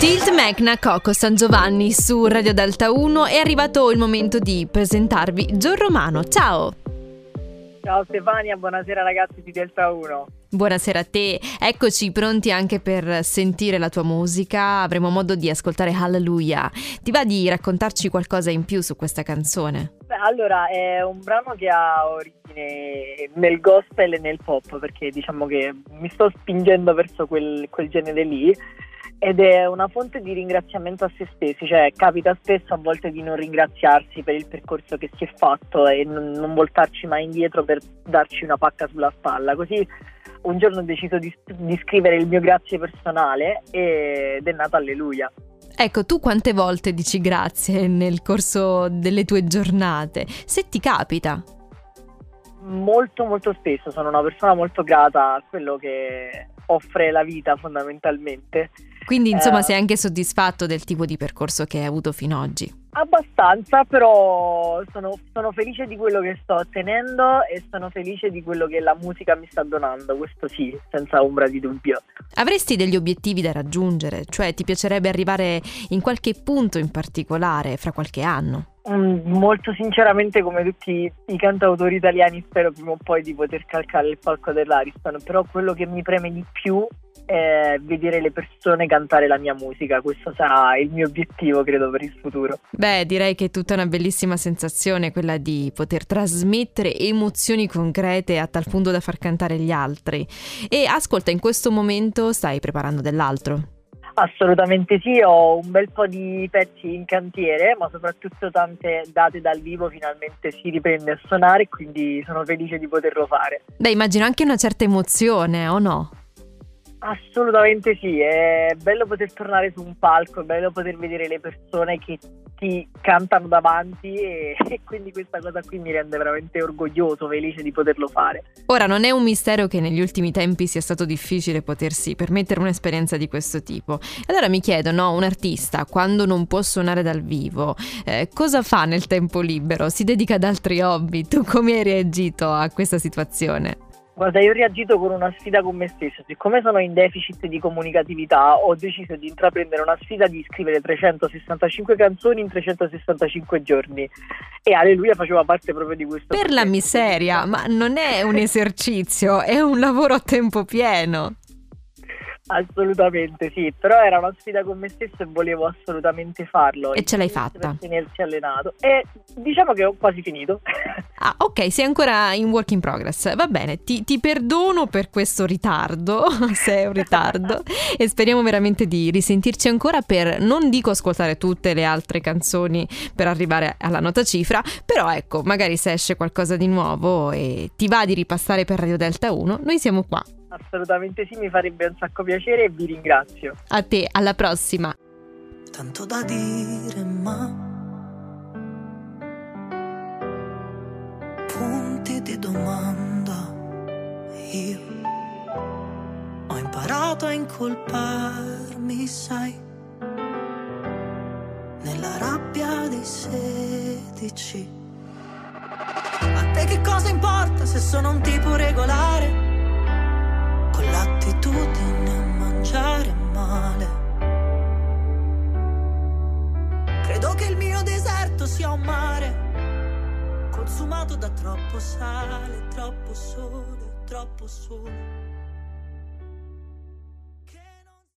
Tilt Mecna Coco San Giovanni su Radio Delta 1 è arrivato il momento di presentarvi Gio Romano. Ciao! Ciao Stefania, buonasera ragazzi di Delta 1. Buonasera a te, eccoci pronti anche per sentire la tua musica, avremo modo di ascoltare Hallelujah. Ti va di raccontarci qualcosa in più su questa canzone? Beh, allora, è un brano che ha origine nel gospel e nel pop, perché diciamo che mi sto spingendo verso quel, quel genere lì ed è una fonte di ringraziamento a se stessi, cioè capita spesso a volte di non ringraziarsi per il percorso che si è fatto e non, non voltarci mai indietro per darci una pacca sulla spalla. Così un giorno ho deciso di, di scrivere il mio grazie personale ed è nata Alleluia. Ecco, tu quante volte dici grazie nel corso delle tue giornate? Se ti capita? Molto molto spesso, sono una persona molto grata a quello che offre la vita fondamentalmente. Quindi insomma eh, sei anche soddisfatto del tipo di percorso che hai avuto fino ad oggi? Abbastanza, però sono, sono, felice di quello che sto ottenendo e sono felice di quello che la musica mi sta donando, questo sì, senza ombra di dubbio. Avresti degli obiettivi da raggiungere? Cioè ti piacerebbe arrivare in qualche punto in particolare fra qualche anno? Mm, molto sinceramente, come tutti i cantautori italiani, spero prima o poi di poter calcare il palco dell'Ariston, però quello che mi preme di più è vedere le persone cantare la mia musica, questo sarà il mio obiettivo, credo, per il futuro. Beh, direi che è tutta una bellissima sensazione quella di poter trasmettere emozioni concrete a tal punto da far cantare gli altri. E ascolta, in questo momento stai preparando dell'altro? Assolutamente sì, ho un bel po' di pezzi in cantiere, ma soprattutto tante date dal vivo finalmente si riprende a suonare, quindi sono felice di poterlo fare. Beh, immagino anche una certa emozione, o no? Assolutamente sì, è bello poter tornare su un palco, è bello poter vedere le persone che ti cantano davanti e, e, quindi questa cosa qui mi rende veramente orgoglioso, felice di poterlo fare. Ora non è un mistero che negli ultimi tempi sia stato difficile potersi permettere un'esperienza di questo tipo. Allora mi chiedo, no, un artista quando non può suonare dal vivo, eh, cosa fa nel tempo libero? Si dedica ad altri hobby? Tu come hai reagito a questa situazione? Guarda, io ho reagito con una sfida con me stesso. Siccome sono in deficit di comunicatività, ho deciso di intraprendere una sfida di scrivere 365 canzoni in 365 giorni. E Alleluia faceva parte proprio di questo. Per la miseria, ma non è un esercizio, è un lavoro a tempo pieno. Assolutamente sì, però era una sfida con me stesso e volevo assolutamente farlo. E ce l'hai fatta? Per tenersi allenato. E diciamo che ho quasi finito. Ah, ok, sei ancora in work in progress. Va bene, ti, ti perdono per questo ritardo, se è un ritardo, e speriamo veramente di risentirci ancora per, non dico ascoltare tutte le altre canzoni per arrivare alla nota cifra, però ecco, magari se esce qualcosa di nuovo e ti va di ripassare per Radio Delta 1, noi siamo qua. Assolutamente sì, mi farebbe un sacco piacere e vi ringrazio. A te, alla prossima. Tanto da dire, ma punti di domanda io ho imparato a incolparmi, sai, nella rabbia dei sedici. A te che cosa importa se sono un tipo regolare? L'attitudine a mangiare male. Credo che il mio deserto sia un mare, consumato da troppo sale, troppo sole, troppo sole.